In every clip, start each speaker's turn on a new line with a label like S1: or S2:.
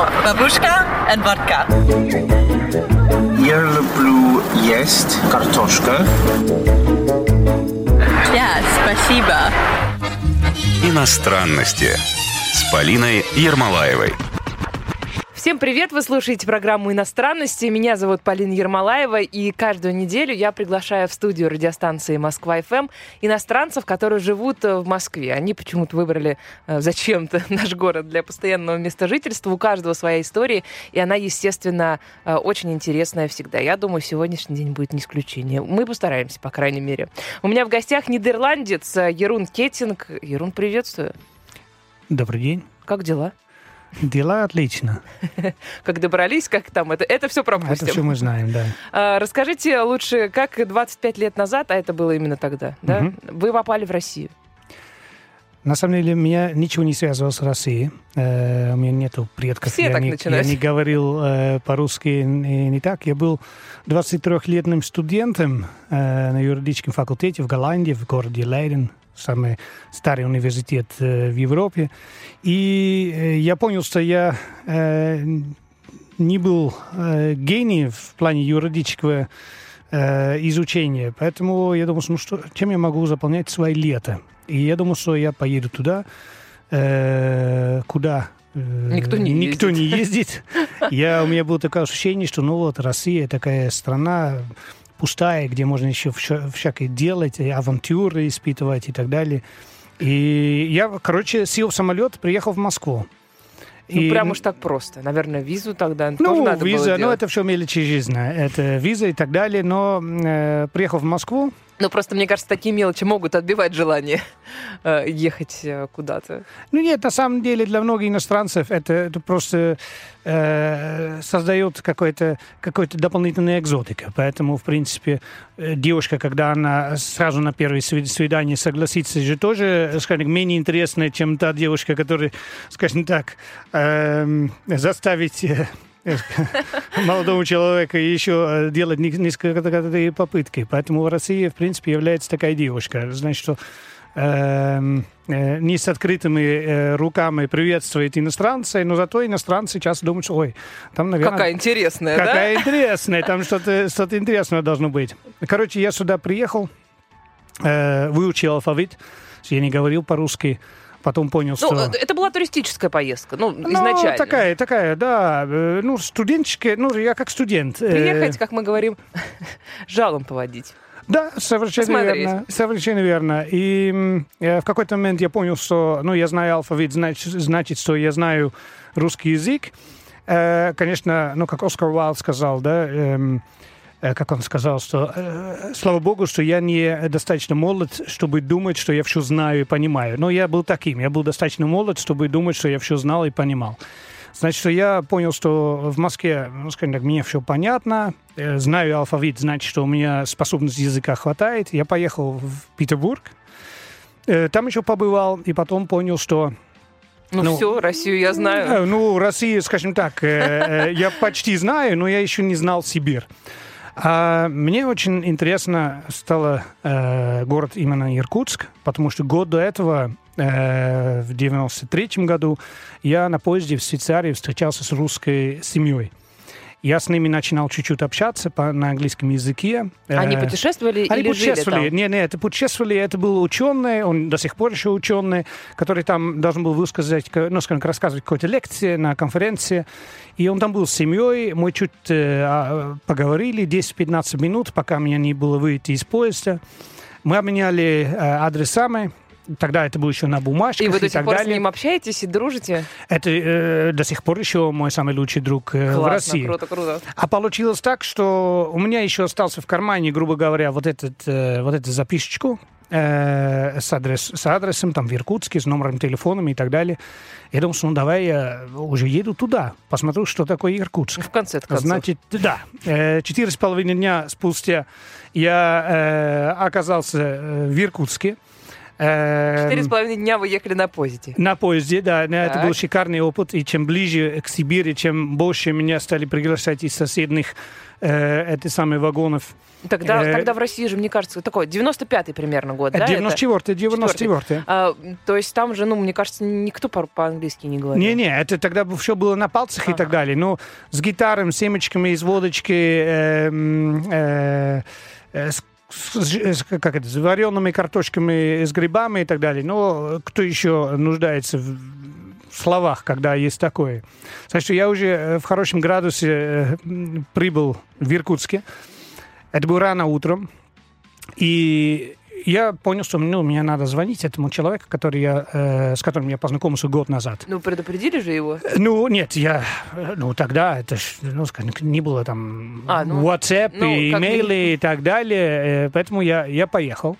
S1: О, бабушка и водка.
S2: Я люблю есть картошка.
S1: Да, спасибо.
S3: Иностранности с Полиной Ермолаевой.
S4: Всем привет! Вы слушаете программу «Иностранности». Меня зовут Полина Ермолаева, и каждую неделю я приглашаю в студию радиостанции «Москва-ФМ» иностранцев, которые живут э, в Москве. Они почему-то выбрали э, зачем-то наш город для постоянного места жительства. У каждого своя история, и она, естественно, э, очень интересная всегда. Я думаю, сегодняшний день будет не исключение. Мы постараемся, по крайней мере. У меня в гостях нидерландец Ерун Кетинг. Ерун, приветствую.
S5: Добрый день.
S4: Как дела?
S5: Дела отлично.
S4: Как добрались, как там, это, это все пропустим.
S5: Это все мы знаем, да.
S4: А, расскажите лучше, как 25 лет назад, а это было именно тогда, да, вы попали в Россию?
S5: На самом деле, меня ничего не связывало с Россией. Э, у меня нету предков.
S4: Все
S5: я,
S4: так
S5: не,
S4: начинают.
S5: я не говорил э, по-русски и не так. Я был 23-летним студентом э, на юридическом факультете в Голландии, в городе Лейден, самый старый университет э, в Европе. И э, я понял, что я э, не был гений в плане юридического изучения. Поэтому я думал, ну что, чем я могу заполнять свои лето? И я думал, что я поеду туда, куда
S4: Никто не
S5: никто
S4: ездит.
S5: не ездит. Я, у меня было такое ощущение, что ну вот Россия такая страна пустая, где можно еще всякое делать, авантюры испытывать и так далее. И я, короче, сел в самолет, приехал в Москву.
S4: Ну,
S5: И-
S4: прям уж так просто. Наверное, визу тогда тоже
S5: ну,
S4: надо
S5: виза,
S4: было
S5: ну,
S4: делать.
S5: это все мелочи жизни. Это виза и так далее. Но э, приехал в Москву,
S4: Ну, просто, мне кажется, такие мелочи могут отбивать желание э, ехать э, куда-то.
S5: Ну нет, на самом деле для многих иностранцев это, это просто э, создает какой-то какой дополнительная экзотика. Поэтому, в принципе, э, девушка, когда она сразу на первое сви- свидание согласится, же тоже, скажем, менее интересная, чем та девушка, которая, скажем так, эм, заставить э, молодого человека еще э, делать не- несколько попытки. Поэтому Россия, в принципе, является такая девушка. Значит, что эм, э, не с открытыми э, руками приветствует иностранца, но зато иностранцы часто думают, что, ой, там, наверное...
S4: Какая интересная,
S5: Какая интересная, там что-то что интересное должно быть. Короче, я сюда приехал, выучил алфавит, я не говорил по-русски, потом понял, что...
S4: Ну, э, это была туристическая поездка, ну,
S5: Ну,
S4: изначально.
S5: такая, такая, да. э, Ну, студенческая, ну, я как студент. э,
S4: Приехать, как мы говорим, жалом поводить.
S5: Да, совершенно
S4: Посмотреть.
S5: верно. Совершенно верно. И э, в какой-то момент я понял, что, ну, я знаю алфавит, значит, значит что я знаю русский язык. Э, конечно, ну, как Оскар Уайлд сказал, да, э, как он сказал, что э, слава богу, что я не достаточно молод, чтобы думать, что я все знаю и понимаю. Но я был таким, я был достаточно молод, чтобы думать, что я все знал и понимал. Значит, что я понял, что в Москве, ну, скажем так, мне все понятно, э, знаю алфавит, значит, что у меня способности языка хватает. Я поехал в Петербург, э, там еще побывал, и потом понял, что
S4: Ну,
S5: Ну,
S4: все, Россию я знаю.
S5: Э, Ну, Россию, скажем так, э, э, я почти знаю, но я еще не знал Сибирь. А мне очень интересно стало э, город именно Иркутск, потому что год до этого, э, в 93 году, я на поезде в Швейцарии встречался с русской семьей. Я с ними начинал чуть-чуть общаться по, на английском языке.
S4: Они
S5: Э,
S4: путешествовали
S5: они
S4: или жили
S5: путешествовали.
S4: там?
S5: Не, не, это путешествовали. Это был ученый, он до сих пор еще ученый, который там должен был высказать, ка- ну, скажем, рассказывать какую-то лекцию на конференции. И он там был с семьей. Мы чуть э, а, поговорили 10-15 минут, пока меня не было выйти из поезда. Мы обменяли э, адресами. Тогда это было еще на бумажках
S4: И вы до сих пор с
S5: далее.
S4: ним общаетесь и дружите?
S5: Это э, до сих пор еще мой самый лучший друг э, в
S4: Классно,
S5: России.
S4: круто, круто.
S5: А получилось так, что у меня еще остался в кармане, грубо говоря, вот, этот, э, вот эту записочку э, с, адрес, с адресом там в Иркутске, с номером телефона и так далее. Я думал, что ну давай я уже еду туда, посмотрю, что такое Иркутск.
S4: В конце концов.
S5: Значит, да, э, четыре с половиной дня спустя я э, оказался э, в Иркутске. Эм,
S4: Четыре с половиной дня вы ехали на поезде.
S5: На поезде, да. да, Это
S4: Так.
S5: был шикарный опыт. И чем ближе к Сибири, чем больше меня стали приглашать из соседних э, этих самых вагонов.
S4: Тогда,
S5: Э,
S4: тогда в России же, мне кажется, такой 95-й примерно год, да?
S5: Это
S4: это?
S5: 94 94
S4: А, то есть там же, ну, мне кажется, никто по- по-английски не говорил.
S5: Не-не, это тогда все было на пальцах и
S4: Ага.
S5: так далее. Но с гитаром, семечками из водочки, эм, э, э, с, с- как это, с вареными картошками, с грибами и так далее. Но кто еще нуждается в словах, когда есть такое? Так что я уже э, в хорошем градусе э, прибыл в Иркутске. Это было рано утром. И я понял, что ну, мне надо звонить этому человеку, который я, э, с которым я познакомился год назад.
S4: Ну, предупредили же его.
S5: Ну, нет, я... э, Ну, тогда это ж, ну, не было там
S4: А, ну,
S5: WhatsApp,
S4: ну,
S5: имейлы и так далее. э, Поэтому я, я поехал.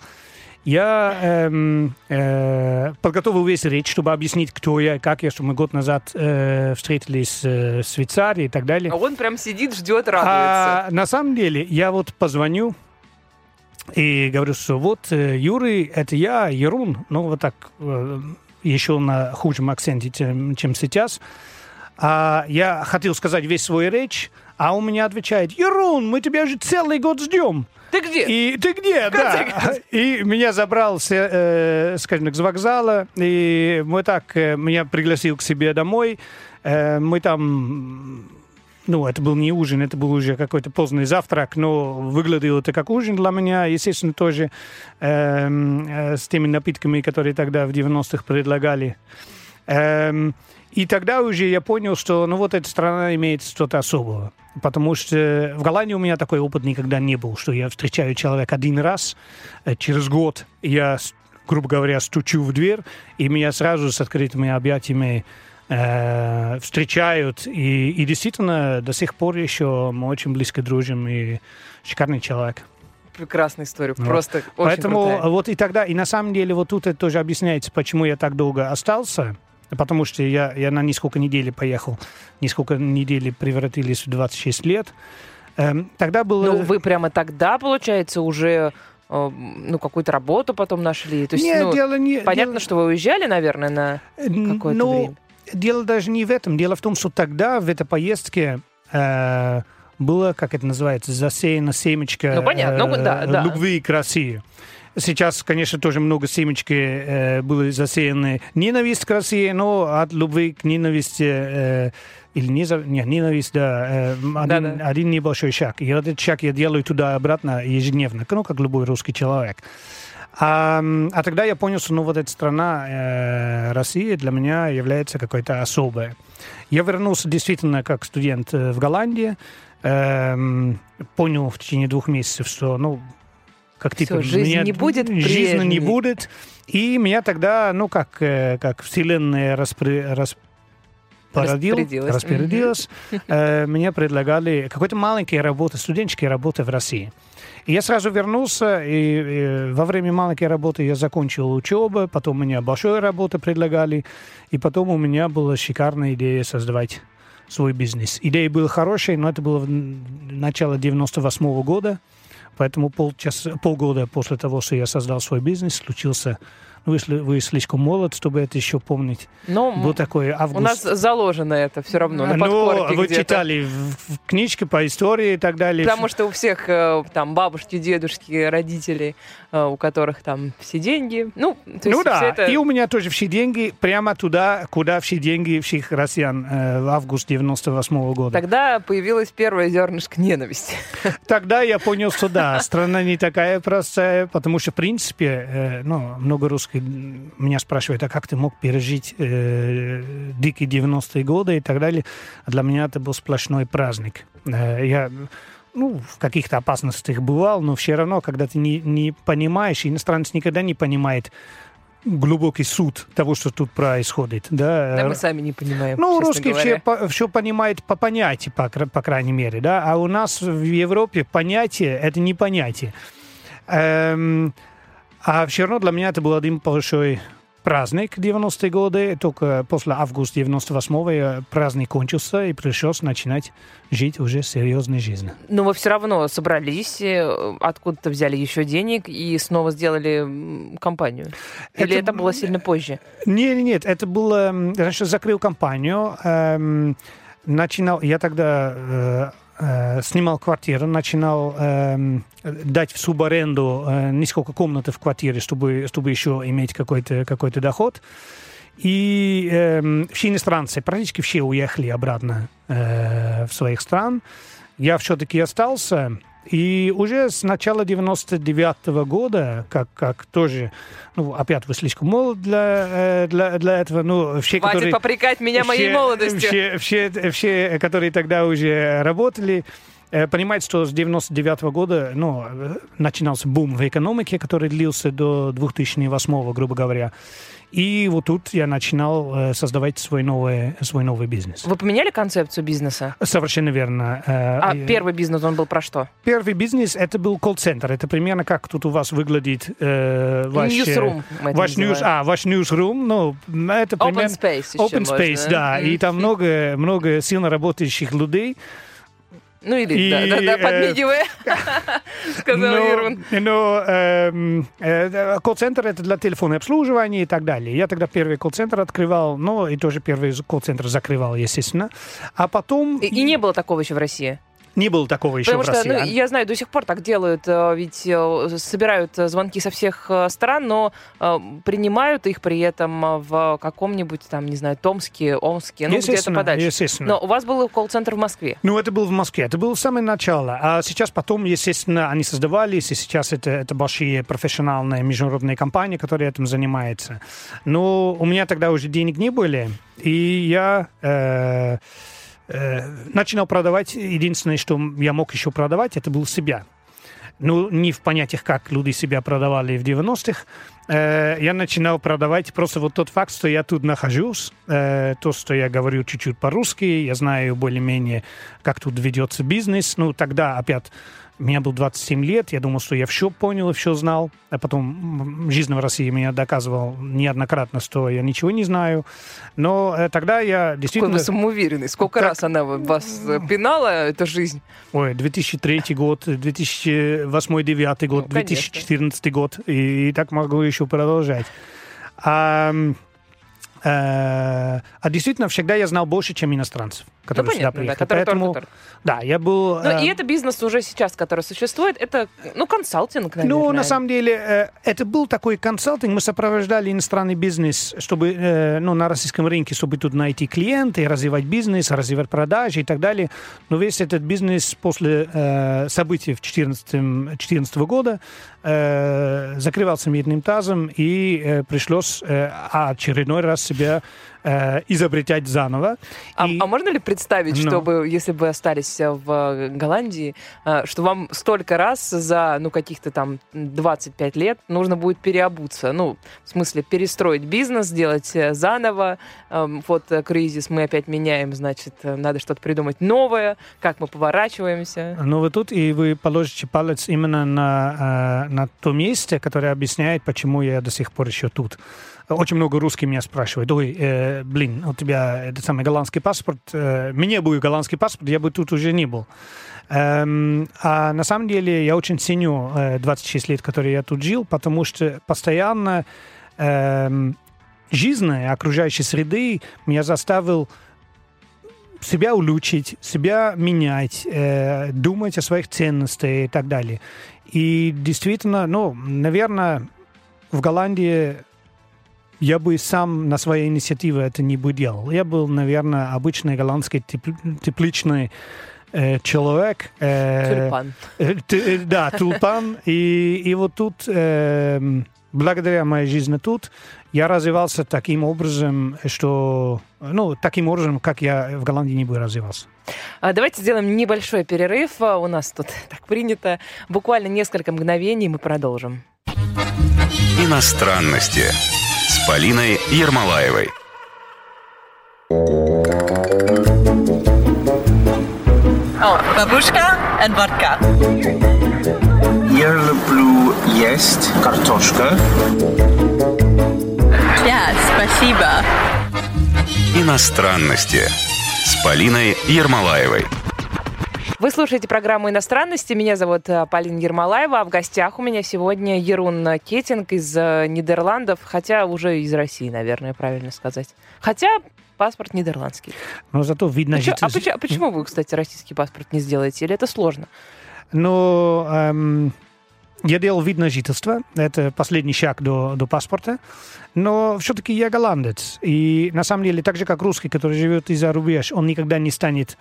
S5: Я эм, э, подготовил весь речь, чтобы объяснить, кто я, как я, что мы год назад э, встретились э, в Швейцарии и так далее.
S4: А он прям сидит, ждет, радуется.
S5: А на самом деле я вот позвоню и говорю, что вот э, Юрий, это я, Ерун, ну вот так э, еще на худшем акценте, чем, чем сейчас. А я хотел сказать весь свой речь, а он мне отвечает, Ерун, мы тебя же целый год ждем.
S4: Ты где?
S5: И ты где,
S4: конце
S5: да? И меня забрал, с, э, скажем так, с вокзала, и мы так, э, меня пригласил к себе домой. Э, мы там, ну, это был не ужин, это был уже какой-то поздний завтрак, но выглядело это как ужин для меня, естественно, тоже эм, э, с теми напитками, которые тогда в 90-х предлагали. Эм, и тогда уже я понял, что ну вот эта страна имеет что-то особое. Потому что в Голландии у меня такой опыт никогда не был, что я встречаю человека один раз, э, через год я, грубо говоря, стучу в дверь, и меня сразу с открытыми объятиями э, встречают. И, и действительно, до сих пор еще мы очень близко дружим, и шикарный человек.
S4: Прекрасная история,
S5: Вот.
S4: просто очень
S5: Поэтому
S4: крутая.
S5: вот и тогда, и на самом деле вот тут это тоже объясняется, почему я так долго остался, потому что я, я на несколько недель поехал, несколько недель превратились в 26 лет. Эм, тогда было...
S4: Ну, вы прямо тогда, получается, уже э, ну, какую-то работу потом нашли. То есть,
S5: Нет,
S4: ну,
S5: дело не...
S4: понятно,
S5: дело-
S4: что вы уезжали, наверное, на какое-то
S5: ну,
S4: время.
S5: Дело даже не в этом. Дело в том, что тогда в этой поездке э, было, как это называется, засеяно семечко
S4: Ну, понятно. Ну,
S5: э,
S4: да, да.
S5: любви к России. Сейчас, конечно, тоже много семечки э, были засеяны ненависть к России, но от любви к ненависти э, или не, за- не, ненависть, да, э, один,
S4: Да-да.
S5: один небольшой шаг. И этот шаг я делаю туда-обратно ежедневно, ну, как любой русский человек. А, а тогда я понял, что ну, вот эта страна, э, Россия, для меня является какой-то особой. Я вернулся действительно как студент э, в Голландии. Эм, понял в течение двух месяцев, что, ну, как типа,
S4: жизнь
S5: меня-
S4: не будет
S5: жизни не
S4: прежней.
S5: будет. И меня тогда, ну, как, э, как вселенная распри- рас- породил,
S4: Распорядилась.
S5: распорядилась, э, мне предлагали какой-то маленькие работы, студенческие работы в России. И я сразу вернулся, и, э, во время маленькой работы я закончил учебу, потом мне большую работу предлагали, и потом у меня была шикарная идея создавать свой бизнес. Идея была хорошая, но это было в начало 98 года, поэтому полчас, полгода после того, что я создал свой бизнес, случился... Ну, если вы слишком молод, чтобы это еще помнить.
S4: Но
S5: Был такой август.
S4: у нас заложено это все равно на
S5: ну, вы читали в, в книжке по истории и так далее.
S4: Потому что у всех э, там бабушки, дедушки, родители, э, у которых там все деньги. Ну, то есть
S5: ну да,
S4: всё это...
S5: и у меня тоже все деньги прямо туда, куда все деньги всех россиян э, в август 98 года.
S4: Тогда появилось первое зернышко ненависти.
S5: Тогда я понял, что да, страна не такая простая, потому что, в принципе, э, ну, много русских меня спрашивают, а как ты мог пережить э, дикие 90-е годы и так далее. Для меня это был сплошной праздник. Э, я ну, в каких-то опасностях бывал, но все равно, когда ты не, не понимаешь, иностранец никогда не понимает глубокий суд того, что тут происходит. Да,
S4: Да мы сами не понимаем,
S5: ну, русские все,
S4: говоря.
S5: по- все понимают по понятию, по, по крайней мере, да, а у нас в Европе понятие – это не понятие. Эм, а все равно для меня это был один большой праздник 90-е годы, только после августа 98-го праздник кончился, и пришлось начинать жить уже серьезной жизнью.
S4: Но вы все равно собрались, э, откуда-то взяли еще денег и снова сделали компанию? Или это, это было сильно позже?
S5: Нет, нет, это было... Раньше закрыл компанию, эм, начинал... Я тогда э, снимал квартиру, начинал э, дать в субаренду э, несколько комнат в квартире, чтобы, чтобы еще иметь какой-то какой доход. И э, все иностранцы, практически все уехали обратно э, в своих стран. Я все-таки остался. И уже с начала 99 -го года, как, как тоже, ну, опять вы слишком молод для, э, для, для этого, ну,
S4: все, Хватит которые... попрекать меня моей все, молодостью.
S5: Все, все, все, которые тогда уже работали, э, понимать, что с 99 -го года ну, начинался бум в экономике, который длился до 2008, грубо говоря. И вот тут я начинал э, создавать свой новый, свой новый бизнес.
S4: Вы поменяли концепцию бизнеса?
S5: Совершенно верно.
S4: Э, а э, первый бизнес, он был про что?
S5: Первый бизнес, это был колл-центр. Это примерно как тут у вас выглядит э, ваш...
S4: Newsroom.
S5: Ваш, news, а, ваш newsroom. Ну, это примерно...
S4: Open space.
S5: Open space, да. И там много, много сильно работающих людей.
S4: Ну или, и, да, да, да, подмигивая, сказал Ирвин.
S5: Но эм, э, колл-центр это для телефонного обслуживания и так далее. Я тогда первый колл-центр открывал, но и тоже первый колл-центр закрывал, естественно. А потом...
S4: И, и не было такого еще в России?
S5: Не было такого еще
S4: Потому
S5: в России.
S4: Что, ну, я знаю, до сих пор так делают, э, ведь э, собирают звонки со всех э, стран, но принимают их при этом в каком-нибудь там, не знаю, Томске, Омске, ну где-то подальше.
S5: Естественно.
S4: Но у вас был колл-центр в Москве.
S5: Ну, это был в Москве, это было самое начало. А сейчас потом, естественно, они создавались, и сейчас это, это большие профессиональные международные компании, которые этим занимаются. Но у меня тогда уже денег не были, и я... Э, Э, начинал продавать. Единственное, что я мог еще продавать, это был себя. Ну, не в понятиях, как люди себя продавали в 90-х. Э, я начинал продавать просто вот тот факт, что я тут нахожусь, э, то, что я говорю чуть-чуть по-русски, я знаю более-менее, как тут ведется бизнес. Ну, тогда опять мне был 27 лет, я думал, что я все понял и все знал. А потом жизнь в России меня доказывал неоднократно, что я ничего не знаю. Но э, тогда я действительно...
S4: Какой вы самоуверенный. Сколько так... раз она вас э, пинала, эта жизнь?
S5: Ой, 2003 год, 2008-2009 год, ну, 2014 год. И, и так могу еще продолжать. А, а, а действительно, всегда я знал больше, чем иностранцев который ну, понятно, сюда приехал. Да, который Поэтому, только, да, я был...
S4: Ну, э... и это бизнес уже сейчас, который существует, это, ну, консалтинг, наверное.
S5: Ну, на самом деле, э, это был такой консалтинг, мы сопровождали иностранный бизнес, чтобы, э, ну, на российском рынке, чтобы тут найти клиенты, развивать бизнес, развивать продажи и так далее. Но весь этот бизнес после э, событий в 2014 года э, закрывался медным тазом, и э, пришлось э, очередной раз себя э, изобретать заново.
S4: А, и... а можно ли представить, ну. чтобы, если бы остались э, в Голландии, э, что вам столько раз за, ну, каких-то там 25 лет нужно будет переобуться? Ну, в смысле, перестроить бизнес, сделать э, заново. Эм, вот кризис мы опять меняем, значит, надо что-то придумать новое, как мы поворачиваемся.
S5: Ну, вы тут, и вы положите палец именно на, на то месте, которое объясняет, почему я до сих пор еще тут. Очень много русских меня спрашивают, ой, э, блин, у тебя этот самый голландский паспорт, э, мне будет голландский паспорт, я бы тут уже не был. Эм, а на самом деле я очень ценю э, 26 лет, которые я тут жил, потому что постоянно э, жизнь окружающей среды меня заставил себя улучшить, себя менять, э, думать о своих ценностях и так далее. И действительно, ну, наверное, в Голландии я бы сам на своей инициативе это не бы делал. Я был, наверное, обычный голландский теп- тепличный э, человек.
S4: Э, тюльпан.
S5: Э, э, да, тюльпан. И, и вот тут, э, благодаря моей жизни тут, я развивался таким образом, что, ну, таким образом, как я в Голландии не бы развивался.
S4: А давайте сделаем небольшой перерыв. А, у нас тут так принято. Буквально несколько мгновений мы продолжим.
S3: Иностранности с Полиной Ермолаевой.
S1: О, бабушка и водка.
S2: Я люблю есть картошка.
S1: Да, спасибо.
S3: Иностранности с Полиной Ермолаевой.
S4: Вы слушаете программу «Иностранности». Меня зовут э, Полина Ермолаева. А в гостях у меня сегодня Ерун Кетинг из э, Нидерландов, хотя уже из России, наверное, правильно сказать. Хотя паспорт нидерландский.
S5: Но зато видно
S4: Почему- а, почему, а почему вы, кстати, российский паспорт не сделаете? Или это сложно?
S5: Но эм, я делал вид на жительство. Это последний шаг до, до паспорта. Но все-таки я голландец. И на самом деле, так же как русский, который живет из-за рубеж, он никогда не станет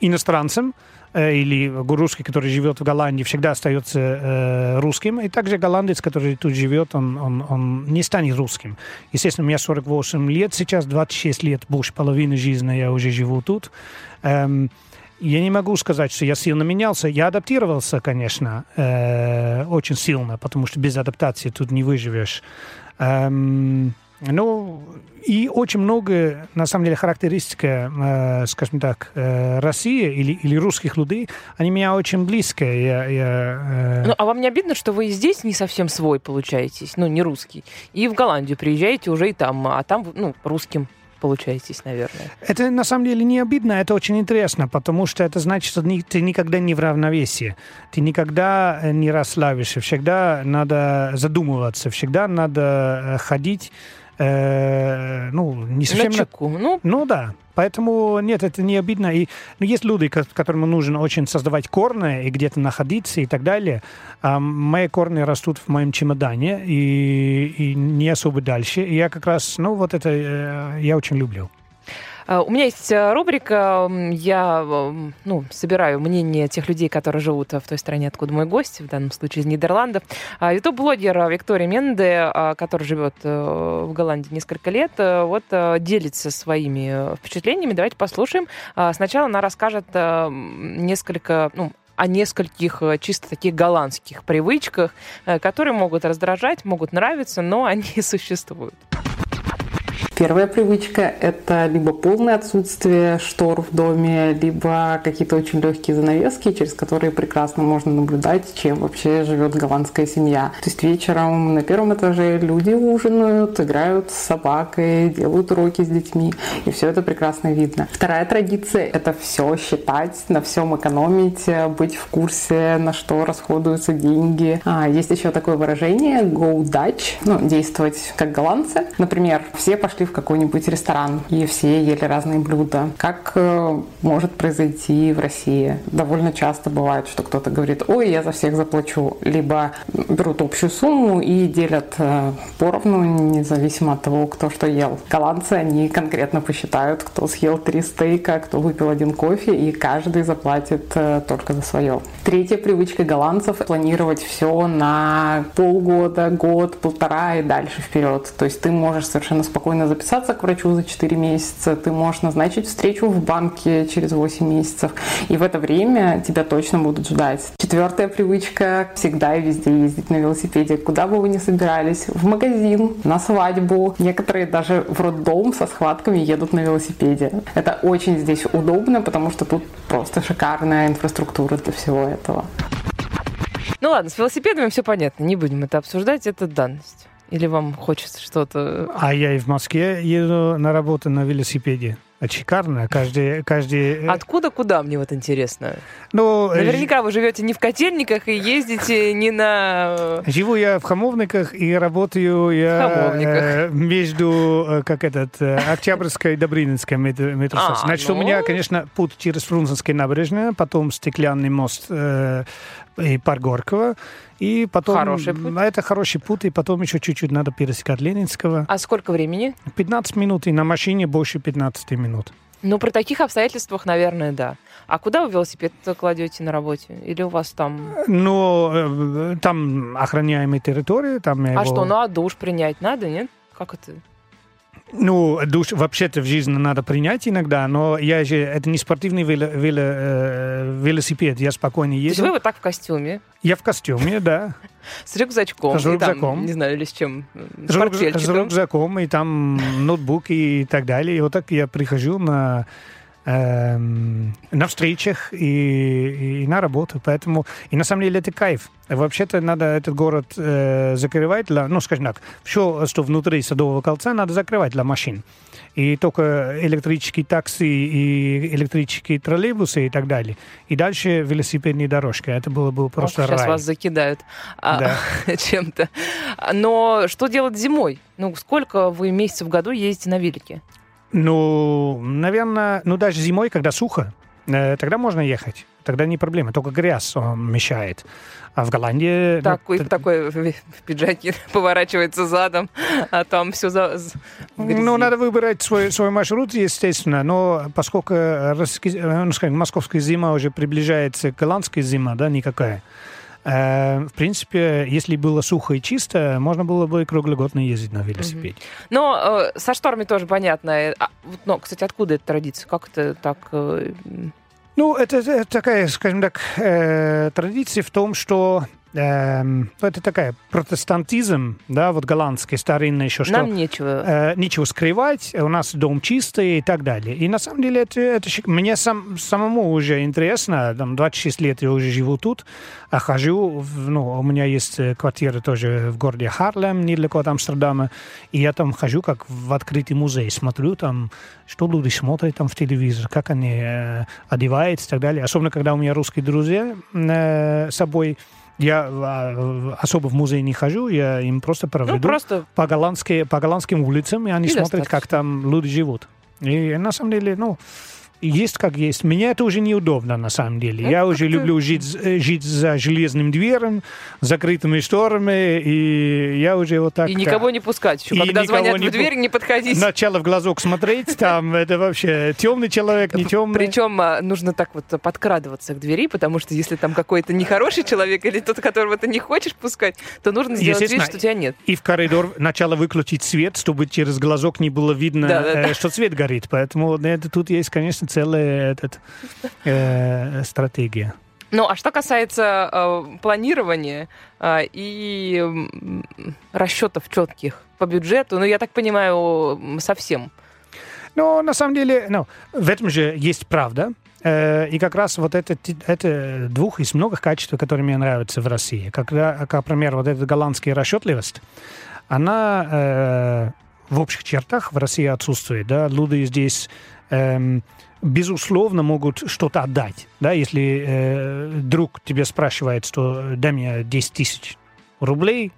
S5: иностранцем. Э, Или русский, который живет в Голландии, всегда остается э, русским. И также голландец, который тут живет, он, он, он не станет русским. Естественно, у меня 48 лет сейчас, 26 лет, больше половины жизни я уже живу тут. Эм, я не могу сказать, что я сильно менялся. Я адаптировался, конечно, э, очень сильно, потому что без адаптации тут не выживешь. Эм, ну, и очень много, на самом деле, характеристика, э, скажем так, э, России или, или русских людей, они меня очень близко. Я, я, э,
S4: Ну, а вам не обидно, что вы и здесь не совсем свой получаетесь, ну, не русский, и в Голландию приезжаете уже и там, а там, ну, русским получаетесь, наверное.
S5: Это на самом деле не обидно, это очень интересно, потому что это значит, что ты никогда не в равновесии, ты никогда э, не расслабишься, всегда надо задумываться, всегда надо э, ходить, э, ну, не совсем...
S4: На. Ну,
S5: Ну да, поэтому нет, это не обидно. И ну, есть люди, ко- которым нужно очень создавать корни и где-то находиться и так далее. А мои корни растут в моем чемодане и, и не особо дальше. И я как раз, ну вот это э, я очень люблю.
S4: А, У меня есть э, рубрика, я м, ну, собираю мнение тех людей, которые живут э, в той стране, откуда мой гость, в данном случае из Нидерландов. А, Ютуб-блогер Виктория Менде, который живет э, в Голландии несколько лет, э, вот э, делится своими э, впечатлениями. Давайте послушаем. А, Сначала она расскажет э, несколько, ну, о нескольких э, чисто таких голландских привычках, э, которые могут раздражать, могут нравиться, но они существуют.
S6: Первая привычка – это либо полное отсутствие штор в доме, либо какие-то очень легкие занавески, через которые прекрасно можно наблюдать, чем вообще живет голландская семья. То есть вечером на первом этаже люди ужинают, играют с собакой, делают уроки с детьми, и все это прекрасно видно. Вторая традиция – это все считать, на всем экономить, быть в курсе, на что расходуются деньги. А, есть еще такое выражение «go Dutch», ну, действовать как голландцы. Например, все пошли в какой-нибудь ресторан, и все ели разные блюда. Как э, может произойти в России? Довольно часто бывает, что кто-то говорит, ой, я за всех заплачу. Либо берут общую сумму и делят э, поровну, независимо от того, кто что ел. Голландцы, они конкретно посчитают, кто съел три стейка, кто выпил один кофе, и каждый заплатит э, только за свое. Третья привычка голландцев – планировать все на полгода, год, полтора и дальше вперед. То есть ты можешь совершенно спокойно записаться к врачу за 4 месяца, ты можешь назначить встречу в банке через 8 месяцев, и в это время тебя точно будут ждать. Четвертая привычка – всегда и везде ездить на велосипеде, куда бы вы ни собирались, в магазин, на свадьбу. Некоторые даже в роддом со схватками едут на велосипеде. Это очень здесь удобно, потому что тут просто шикарная инфраструктура для всего этого.
S4: Ну ладно, с велосипедами все понятно, не будем это обсуждать, это данность. Или вам хочется что-то...
S5: А я и в Москве еду на работу на велосипеде. Это шикарно. Каждый, каждый... э,
S4: Откуда куда, мне вот интересно.
S5: ну, э,
S4: Наверняка вы живете не в котельниках и ездите не на...
S5: Живу я в Хамовниках и работаю я э, между, э, как этот, э, Октябрьской и Добрынинской метро.
S4: А,
S5: Значит, у
S4: ну.
S5: меня, конечно, путь через Фрунзенское набережное, потом Стеклянный мост э, и парк Горького, и потом...
S4: Хороший путь.
S5: Это хороший путь, и потом еще чуть-чуть надо пересекать Ленинского.
S4: А сколько времени?
S5: 15 минут, и на машине больше 15 минут.
S4: Ну, при таких обстоятельствах, наверное, да. А куда вы велосипед кладете на работе? Или у вас там...
S5: Но э, там охраняемая территория, там
S4: А
S5: его-
S4: что, ну а душ принять надо, нет? Как это?
S5: Ну, душ вообще-то в жизни надо принять иногда, но я же, это не спортивный вело- вело- э, велосипед, я спокойно
S4: То есть вы вот так в костюме,
S5: Я в костюме, да,
S4: с рюкзачком,
S5: С
S4: там,
S5: рюкзаком.
S4: не знаю, или с чем, с
S5: с, рюк- с рюкзаком, и там ноутбук и так далее. И вот так я прихожу на эм, на встречах и, и на работу. Поэтому, и на самом деле это кайф. Вообще-то надо этот город э, закрывать, для, ну, скажем так, все, что внутри Садового кольца, надо закрывать для машин. И только электрические такси и электрические троллейбусы и так далее. И дальше велосипедные дорожки. Это было бы просто
S4: Ох, сейчас
S5: рай.
S4: вас закидают а,
S5: Да.
S4: чем-то. Но что делать зимой? Ну, сколько вы месяцев в году ездите на велике?
S5: Ну, наверное, ну даже зимой, когда сухо, э, тогда можно ехать. Тогда не проблема, только грязь он мешает. А в Голландии... ну,
S4: Такой,
S5: т-
S4: такой в пиджаке поворачивается задом, а там все за...
S5: Ну, надо выбирать свой, свой маршрут, естественно, но поскольку э, ну, скажем, московская зима уже приближается к голландской зиме, да, никакая, э, в принципе, если было сухо и чисто, можно было бы и круглогодно ездить на велосипеде.
S4: Но э, со шторами тоже понятно. Э, а, но, кстати, откуда эта традиция? Как это так... э,
S5: Ну, это, это такая, скажем так, э, традиция в том, что ну, это такая протестантизм, да, вот голландский, старинный еще, что
S4: Нам нечего.
S5: э, нечего скрывать, у нас дом чистый и так далее. И на самом деле это, это мне сам, самому уже интересно, там 26 лет я уже живу тут, а хожу, ну, у меня есть э, квартира тоже в городе Харлем, недалеко от Амстердама, и я там хожу как в открытый музей, смотрю там, что люди смотрят там в телевизор, как они э, одеваются и так далее. Особенно, когда у меня русские друзья э, собой, я а, особо в музей не хожу, я им просто проведу
S4: Ну, просто
S5: по, голландски, по голландским улицам, и они
S4: И
S5: смотрят,
S4: достаточно.
S5: как там люди живут. И на самом деле, ну, есть как есть. Мне это уже неудобно, на самом деле. Я уже люблю жить, э, жить за железным дверем, закрытыми шторами, и я уже вот так...
S4: и никого не пускать еще.
S5: И
S4: Когда звонят
S5: не
S4: в дверь, не подходить.
S5: Сначала в глазок смотреть, там это вообще темный человек, не темный.
S4: Причем а, нужно так вот подкрадываться к двери, потому что если там какой-то нехороший человек или тот, которого ты не хочешь пускать, то нужно сделать вид, что тебя нет.
S5: И в коридор сначала выключить свет, чтобы через глазок не было видно,
S4: Да-да-да.
S5: э, что свет горит. Поэтому это, тут есть, конечно, целая этот, э, стратегия.
S4: Ну, а что касается э, планирования э, и м, расчетов четких по бюджету, ну, я так понимаю, совсем.
S5: Но на самом деле, ну, в этом же есть правда. Э, И как раз вот это, это двух из многих качеств, которые мне нравятся в России. Когда, как, например, вот эта голландская расчетливость, она э, в общих чертах в России отсутствует. Да? Люди здесь эм, безусловно могут что-то отдать. Да? Если э, друг тебе спрашивает, что дай мне 10 тысяч рублей,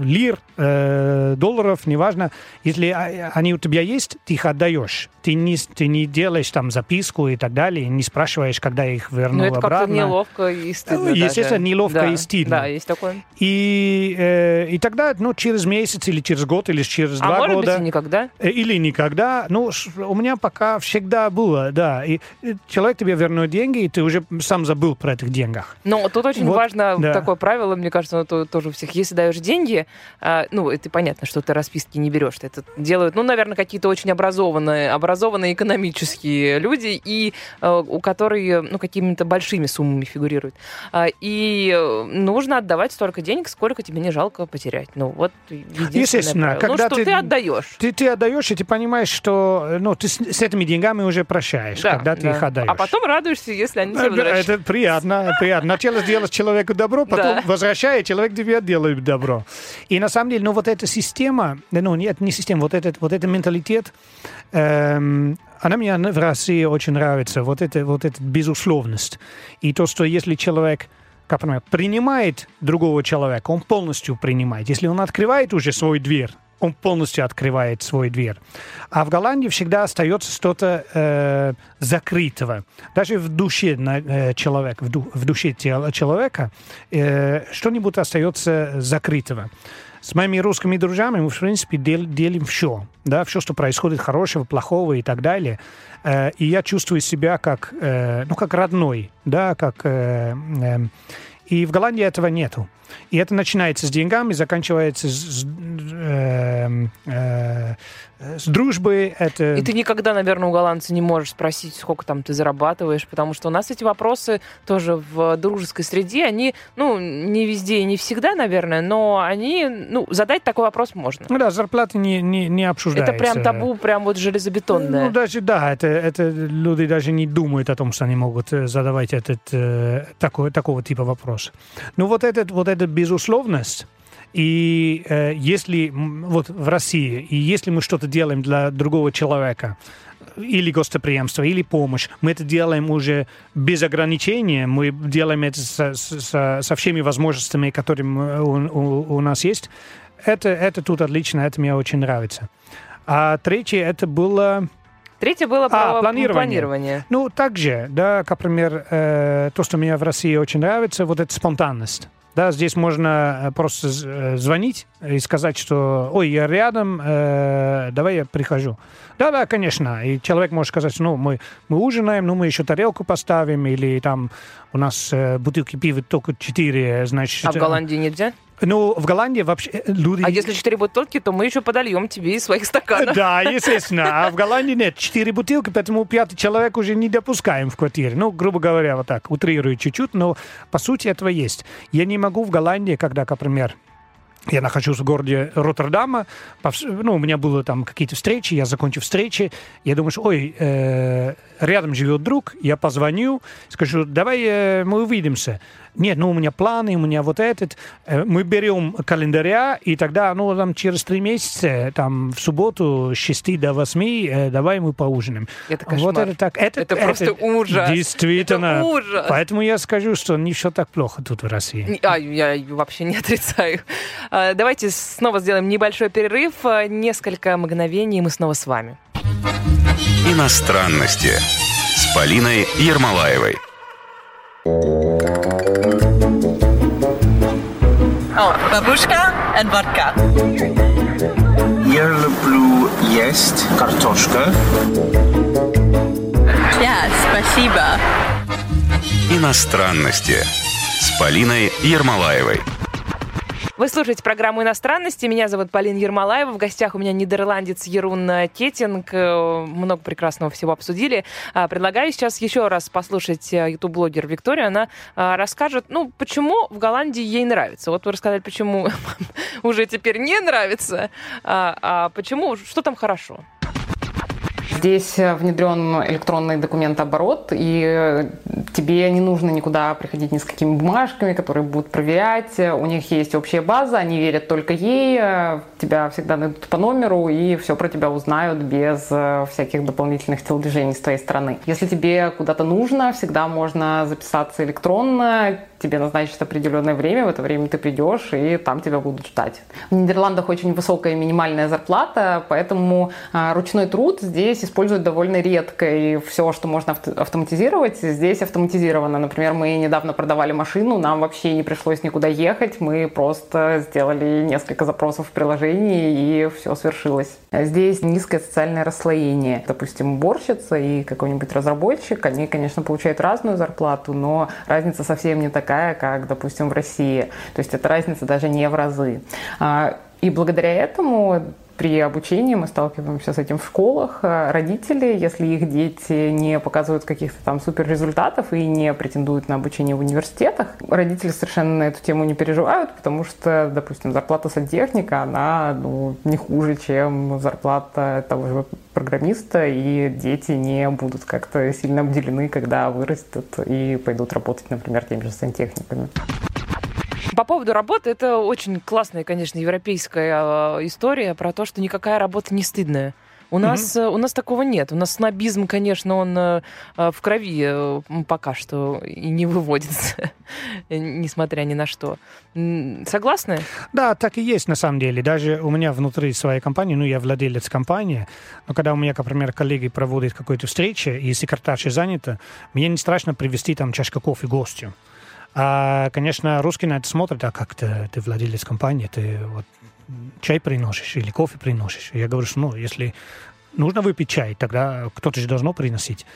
S5: лир, э, долларов, неважно. Если а- они у тебя есть, ты их отдаешь. Ты не, ты не делаешь там записку и так далее, не спрашиваешь, когда их вернул
S4: Ну, это
S5: обратно.
S4: неловко и стыдно.
S5: Ну, естественно,
S4: даже.
S5: неловко
S4: Да,
S5: и стыдно.
S4: Да, есть такое.
S5: И, э, и тогда, ну, через месяц или через год или через
S4: А
S5: два
S4: может
S5: года...
S4: быть, и никогда?
S5: Э, Или никогда. Ну, у меня пока всегда было, да. И э, человек тебе вернет деньги, и ты уже сам забыл про этих деньгах.
S4: Но тут очень
S5: Вот,
S4: важно
S5: да.
S4: такое правило, мне кажется, оно то- тоже у всех. Если даешь деньги, а, ну, это понятно, что ты расписки не берешь. Это делают, ну, наверное, какие-то очень образованные, образованные экономические люди, и э, у которых, ну, какими-то большими суммами фигурируют. А, И э, нужно отдавать столько денег, сколько тебе не жалко потерять. Ну, вот
S5: Естественно,
S4: правило.
S5: когда
S4: ну, что
S5: ты-
S4: ты, отдаешь.
S5: Ты, ты отдаешь, и ты понимаешь, что ну, ты с, с этими деньгами уже прощаешь,
S4: Да,
S5: когда ты
S4: да.
S5: их отдаешь.
S4: А потом радуешься, если они тебе
S5: Э,
S4: возвращаются.
S5: Это приятно, приятно. Сначала сделать человеку добро, потом
S4: Да.
S5: возвращая, человек тебе делает добро. И на самом деле, ну вот эта система, ну нет, не система, вот этот, вот этот менталитет, эм, она мне в России очень нравится, вот эта вот эта безусловность. И то, что если человек как например, принимает другого человека, он полностью принимает. Если он открывает уже свой дверь, он полностью открывает свой дверь. А в Голландии всегда остается что-то э, закрытого. Даже в душе на- э, человека, в, ду- в душе тела человека э, что-нибудь остается закрытого. С моими русскими друзьями мы, в принципе, дел- делим все. Да, все, что происходит хорошего, плохого и так далее. Э, и я чувствую себя как, э, ну, как родной, да, как... э, эм, и в Голландии этого нету. И это начинается с деньгами, заканчивается с, э, э, с дружбой. Это...
S4: И ты никогда, наверное, у голландца не можешь спросить, сколько там ты зарабатываешь, потому что у нас эти вопросы тоже в дружеской среде, они, ну, не везде и не всегда, наверное, но они, ну, задать такой вопрос можно.
S5: Ну да, зарплаты не, не, не обсуждаются.
S4: Это прям табу, прям вот железобетонное.
S5: Ну, даже, да, это, это люди даже не думают о том, что они могут э, задавать этот, э, такой, такого типа вопрос. Ну, вот, этот, вот эта безусловность, и э, если вот в России, и если мы что-то делаем для другого человека, или гостеприимство, или помощь. Мы это делаем уже без ограничения, мы делаем это со, со, со всеми возможностями, которые у, у, у нас есть. Это, это тут отлично, это мне очень нравится. А третье, это было...
S4: Третье было
S5: а, планирование.
S4: планирование.
S5: Ну, также, да, как пример, э, то, что мне в России очень нравится, вот эта спонтанность. Да, здесь можно э, просто э, звонить и сказать, что «Ой, я рядом, э, давай я прихожу». Да-да, конечно. И человек может сказать, ну, мы, мы ужинаем, ну, мы еще тарелку поставим, или там у нас э, бутылки пива только четыре, значит...
S4: А в Голландии нельзя?
S5: Ну, в Голландии вообще э, люди...
S4: А если четыре бутылки, то мы еще подольем тебе из своих стаканов.
S5: Да, естественно. А в Голландии нет четыре бутылки, поэтому пятый человек уже не допускаем в квартире. Ну, грубо говоря, вот так, утрирую чуть-чуть, но по сути этого есть. Я не могу в Голландии, когда, например, я нахожусь в городе Роттердама, ну, у меня были там какие-то встречи, я закончу встречи, я думаю, что, ой, э, рядом живет друг, я позвоню, скажу, давай э, мы увидимся. Нет, ну у меня планы, у меня вот этот. Э, мы берем календаря, и тогда, ну, там через три месяца, там в субботу с 6 до 8, э, давай мы поужинаем.
S4: Это кошмар.
S5: Вот это так. Это,
S4: это, это просто ужас.
S5: Действительно.
S4: Это ужас.
S5: Поэтому я скажу, что не все так плохо тут в России.
S4: А, я вообще не отрицаю. А, давайте снова сделаем небольшой перерыв. Несколько мгновений, и мы снова с вами.
S3: Иностранности с Полиной Ермолаевой.
S1: Бабушка and водка.
S2: Я люблю есть картошка.
S1: Yeah, спасибо.
S3: Иностранности с Полиной Ермолаевой.
S4: Вы слушаете программу «Иностранности». Меня зовут Полина Ермолаева. В гостях у меня нидерландец Ерун Кетинг. Э, много прекрасного всего обсудили. А, предлагаю сейчас еще раз послушать ютуб-блогер э, Викторию. Она а, расскажет, ну, почему в Голландии ей нравится. Вот вы рассказали, почему уже теперь не нравится, а, а почему, что там хорошо.
S6: Здесь э, внедрен электронный документооборот, и э, тебе не нужно никуда приходить ни с какими бумажками, которые будут проверять. У них есть общая база, они верят только ей, э, тебя всегда найдут по номеру и все про тебя узнают без всяких дополнительных телодвижений с твоей стороны. Если тебе куда-то нужно, всегда можно записаться электронно, тебе назначат определенное время, в это время ты придешь, и там тебя будут ждать. В Нидерландах очень высокая минимальная зарплата, поэтому а, ручной труд здесь используют довольно редко, и все, что можно автоматизировать, здесь автоматизировано. Например, мы недавно продавали машину, нам вообще не пришлось никуда ехать, мы просто сделали несколько запросов в приложении, и все свершилось. Здесь низкое социальное расслоение. Допустим, уборщица и какой-нибудь разработчик, они, конечно, получают разную зарплату, но разница совсем не такая, как, допустим, в России. То есть эта разница даже не в разы. А, и благодаря этому при обучении мы сталкиваемся с этим в школах. Э, родители, если их дети не показывают каких-то там супер результатов и не претендуют на обучение в университетах, родители совершенно на эту тему не переживают, потому что, допустим, зарплата сантехника, она ну, не хуже, чем зарплата того же программиста, и дети не будут как-то сильно обделены, когда вырастут и пойдут работать, например, теми же сантехниками.
S4: По поводу работы, это очень классная, конечно, европейская а, история про то, что никакая работа не стыдная. У, mm-hmm. нас, у нас такого нет. У нас снобизм, конечно, он э, в крови э, пока что и не выводится, несмотря ни на что. Согласны?
S5: Да, так и есть на самом деле. Даже у меня внутри своей компании, ну, я владелец компании, но когда у меня, например, коллеги проводят какую-то встречу, и секретарша занята, мне не страшно привести там чашку кофе гостю. А, конечно, русские на это смотрят, а как ты, ты владелец компании, ты вот чай приносишь или кофе приносишь. Я говорю, что ну, если нужно выпить чай, тогда кто-то же должно приносить.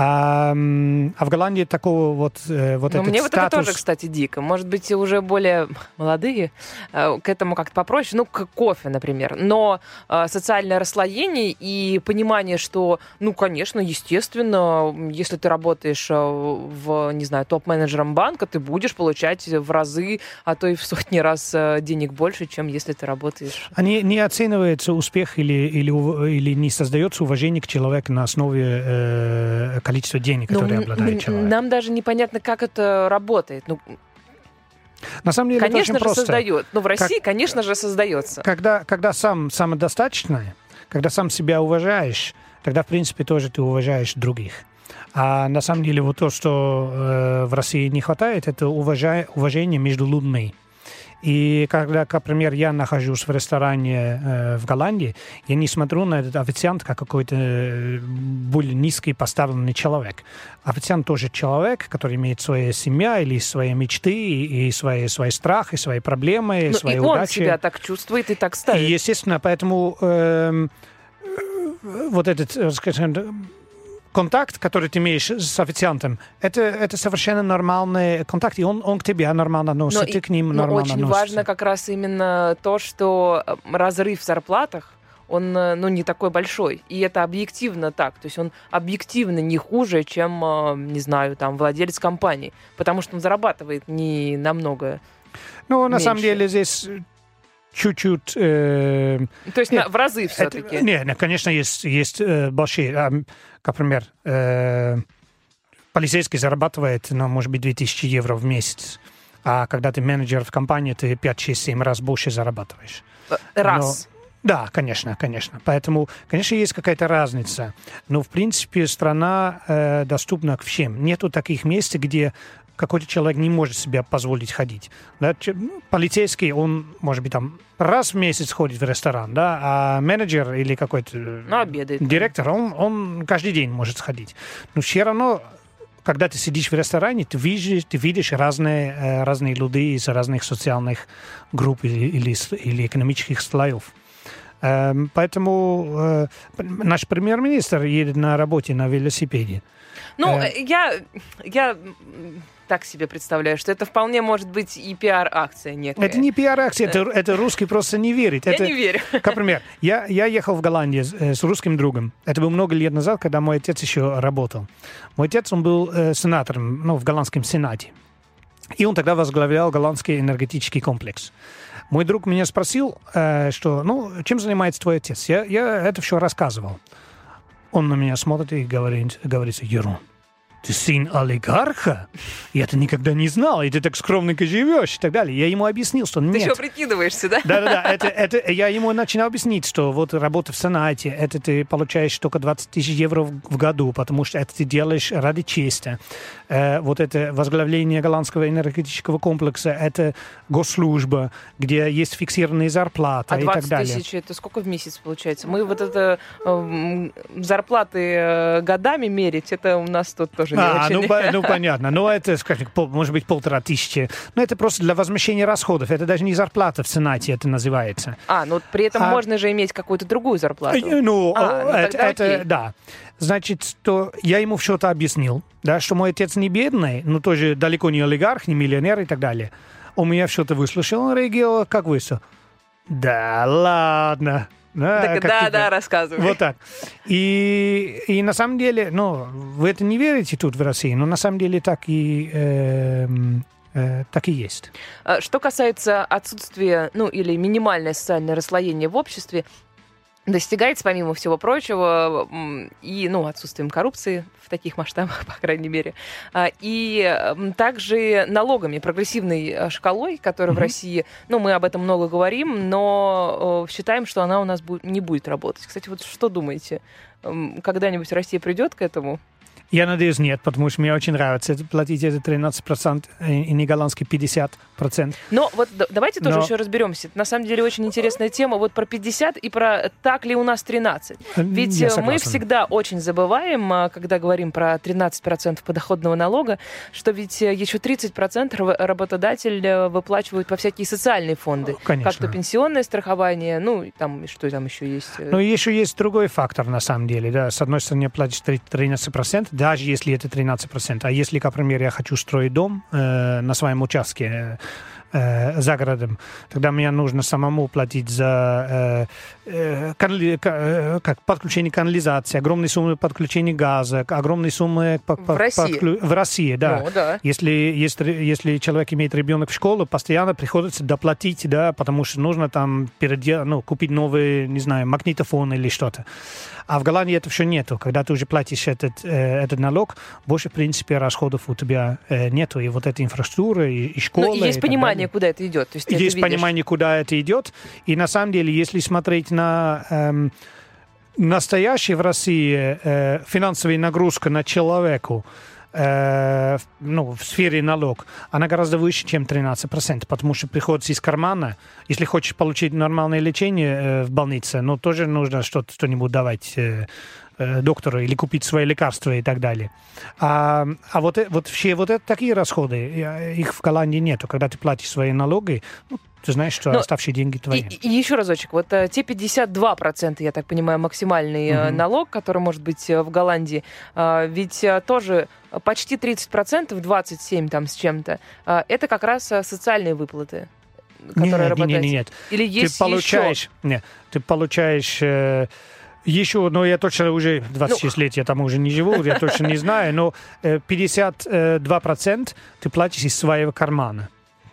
S5: А, а в Голландии такого вот, э, вот
S4: Но
S5: этот
S4: мне вот это тоже, кстати, дико. Может быть, уже более молодые э, к этому как-то попроще. Ну, к кофе, например. Но э, социальное расслоение и понимание, что, ну, конечно, естественно, если ты работаешь в, не знаю, топ-менеджером банка, ты будешь получать в разы, а то и в сотни раз денег больше, чем если ты работаешь.
S5: А не, не оценивается успех или, или, или не создается уважение к человеку на основе э, количества денег,
S4: Но
S5: которые обладает человек.
S4: нам даже непонятно, как это работает. Ну,
S5: На самом деле
S4: конечно
S5: это
S4: же,
S5: очень просто.
S4: создает. Ну, в России, конечно же, создается.
S5: Когда, когда сам самодостаточный, когда сам себя уважаешь, тогда, в принципе, тоже ты уважаешь других. А на самом деле вот то, что э, в России не хватает, это уважа- уважение между людьми. И когда, к примеру, я нахожусь в ресторане э, в Голландии, я не смотрю на этот официант как какой-то э, более низкий поставленный человек. Официант тоже человек, который имеет свою семья или свои мечты, и, и свои, свои страхи, свои проблемы,
S4: Ну,
S5: свои
S4: и он
S5: удачи.
S4: себя так чувствует и так
S5: И,
S4: ставит.
S5: естественно, поэтому эм, э, вот этот, э, скажем, контакт, который ты имеешь с официантом, это, это совершенно нормальный контакт, и он, он к тебе нормально относится,
S4: Но
S5: ты
S4: и-
S5: к ним
S4: но
S5: нормально
S4: очень
S5: относишься.
S4: важно как раз именно то, что э, разрыв в зарплатах, он, э, ну, не такой большой. И это объективно так. То есть он объективно не хуже, чем, э, не знаю, там, владелец компании. Потому что он зарабатывает не намного.
S5: Ну, на самом
S4: меньше.
S5: деле здесь чуть-чуть... э,
S4: То есть
S5: Нет,
S4: на- в разы все-таки.
S5: не, не, конечно, есть, есть э, большие, а, как пример, э, полицейский зарабатывает, ну, может быть, 2000 евро в месяц, а когда ты менеджер в компании, ты 5, 6, 7 раз больше зарабатываешь.
S4: Раз.
S5: Да, конечно, конечно. Поэтому, конечно, есть какая-то разница. Но, в принципе, страна э, доступна к всем. Нету таких мест, где какой-то человек не может себе позволить ходить. Да? Ну, Полицейский, он, может быть, там раз в месяц ходит в ресторан, да, а менеджер или какой-то э,
S4: Ну, обедает.
S5: директор, он, он каждый день может сходить. Но все равно, когда ты сидишь в ресторане, ты видишь, ты видишь разные, э, разные люди из разных социальных групп или, или, или экономических слоев. Эм, Поэтому э, наш премьер-министр едет на работе на велосипеде.
S4: Ну, я, я так себе представляю, что это вполне может быть и пиар-акция некая.
S5: Это не пиар-акция, это, это русский просто не верит.
S4: Я
S5: это,
S4: не верю.
S5: Как пример, я, я ехал в Голландию с, э, с русским другом. Это было много лет назад, когда мой отец еще работал. Мой отец, он был э, сенатором, ну, в голландском сенате. И он тогда возглавлял голландский энергетический комплекс. Мой друг меня спросил, э, что, ну, чем занимается твой отец? Я, я это все рассказывал. Он на меня смотрит и говорит, говорит Ерун, ты сын олигарха? Я это никогда не знал, и ты так скромненько живешь и так далее. Я ему объяснил, что
S4: Ты
S5: нет.
S4: еще прикидываешься, да?
S5: Да-да-да, это, это, я ему начинал объяснить, что вот работа в Сенате, это ты получаешь только 20 тысяч евро в, в году, потому что это ты делаешь ради чести. Э, вот это возглавление голландского энергетического комплекса, это госслужба, где есть фиксированные зарплаты
S4: А
S5: и так
S4: 20
S5: далее.
S4: тысяч это сколько в месяц получается? Мы вот это эм, зарплаты э, годами мерить, это у нас тут тоже не
S5: А,
S4: очень.
S5: ну, по- ну понятно. Ну, это, скажем, пол- может быть, полтора тысячи. Но это просто для возмещения расходов. Это даже не зарплата в Сенате, это называется.
S4: А, ну при этом
S5: А-
S4: можно же иметь какую-то другую зарплату.
S5: Э, Ну,
S4: А, ну
S5: это, это- да. Значит, то я ему это объяснил, да, что мой отец не бедный, но тоже далеко не олигарх, не миллионер и так далее. Он меня это выслушал, он реагировал, как вы все. Да ладно. Да,
S4: Так, да, да, рассказывай.
S5: Вот так. И, и на самом деле, ну, вы это не верите тут в России, но на самом деле так и, эм, э, так и есть.
S4: А, Что касается отсутствия, ну, или минимальное социальное расслоение в обществе, достигается, помимо всего прочего, и, ну, отсутствием коррупции в таких масштабах, по крайней мере, а, и также налогами, прогрессивной э, шкалой, которая в
S5: Мгм.
S4: России, ну, мы об этом много говорим, но считаем, что она у нас не будет работать. Кстати, вот что думаете? Когда-нибудь Россия придет к этому?
S5: Я надеюсь, нет, потому что мне очень нравится платить это 13% и не голландский 50%.
S4: Но вот давайте тоже
S5: Но-
S4: еще разберемся. На самом деле очень интересная тема вот про 50 и про так ли у нас 13. Ведь
S5: Я
S4: э, мы всегда очень забываем, а, когда говорим про 13% подоходного налога, что ведь э, еще 30% раб- работодатель э, выплачивает во всякие социальные фонды.
S5: Конечно.
S4: Как то пенсионное страхование, ну, там, что там еще есть? э,
S5: Но еще есть другой фактор, на самом деле. Да. С одной стороны, платишь три- 13%, даже если это 13%. А если, например, я хочу строить дом э, на своем участке, э, за городом, тогда мне нужно самому платить за э, э, канали, э, как, подключение канализации, огромные суммы подключения газа, огромные суммы по,
S4: В России?
S5: подклю- в России, да.
S4: Ну, да.
S5: Если, если, если человек имеет ребенок в школу, постоянно приходится доплатить, да, потому что нужно там передел, ну, купить новый, не знаю, магнитофон или что-то. А в Голландии это все нету. Когда ты уже платишь этот, э, этот налог, больше, в принципе, расходов у тебя э, нету. И вот эта инфраструктура, и, и.
S4: Ну, и есть
S5: и
S4: понимание,
S5: далее.
S4: куда это идет. То есть, это
S5: Есть
S4: видишь.
S5: понимание, куда это идет. И на самом деле, если смотреть на эм, настоящие в России э, финансовые нагрузка на человеку, э, ну, в сфере налог, она гораздо выше, чем 13%, потому что приходится из кармана. Если хочешь получить нормальное лечение э, в больнице, ну, тоже нужно что-то, что-нибудь давать э, э, доктору или купить свои лекарства и так далее. А, а вот, э- вот все вот это такие расходы, э, их в Голландии нету. Когда ты платишь свои налоги, ну, ты знаешь, что
S4: Но
S5: оставшие деньги
S4: И,
S5: твои.
S4: и еще разочек, вот э, те 52%, я так понимаю, максимальный
S5: Мгм.
S4: налог, который может быть в Голландии, э, ведь э, тоже почти 30%, 27 там с чем-то, э, это как раз социальные выплаты, которые
S5: нет,
S4: работодатель-
S5: нет, нет, нет.
S4: Или
S5: Ты
S4: есть
S5: получаешь, нет, ты получаешь э, еще, но я точно уже 26
S4: Ну.
S5: лет, я там уже не живу, я точно не знаю, но э, 52% ты платишь из своего кармана.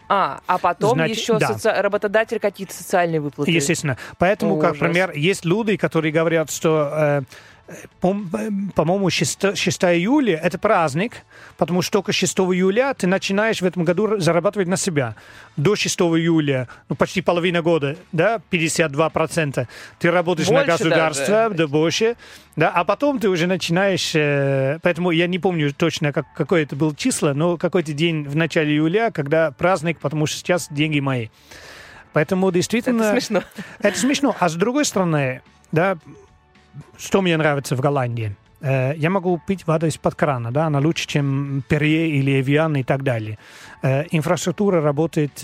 S4: А, а потом
S5: Значит,
S4: еще
S5: да.
S4: соци- работодатель какие-то социальные выплаты.
S5: Естественно. Поэтому, как
S4: Ужас.
S5: пример, есть люди, которые говорят, что, э, э, по-моему, 6, 6 июля это праздник, потому что только 6 июля ты начинаешь в этом году зарабатывать на себя. До 6 июля, ну, почти половина года, да, 52%, ты работаешь на
S4: Больше
S5: государство,
S4: даже.
S5: да, больше, да, а потом ты уже начинаешь, э, поэтому я не помню точно, как, какое это было число, но какой-то день в начале июля, когда праздник, потому что сейчас деньги мои. Поэтому действительно...
S4: Это смешно.
S5: Это смешно. А с другой стороны, да, что мне нравится в Голландии? Я могу пить воду из-под крана, да, она лучше, чем Перье или Эвиан и так далее. Инфраструктура работает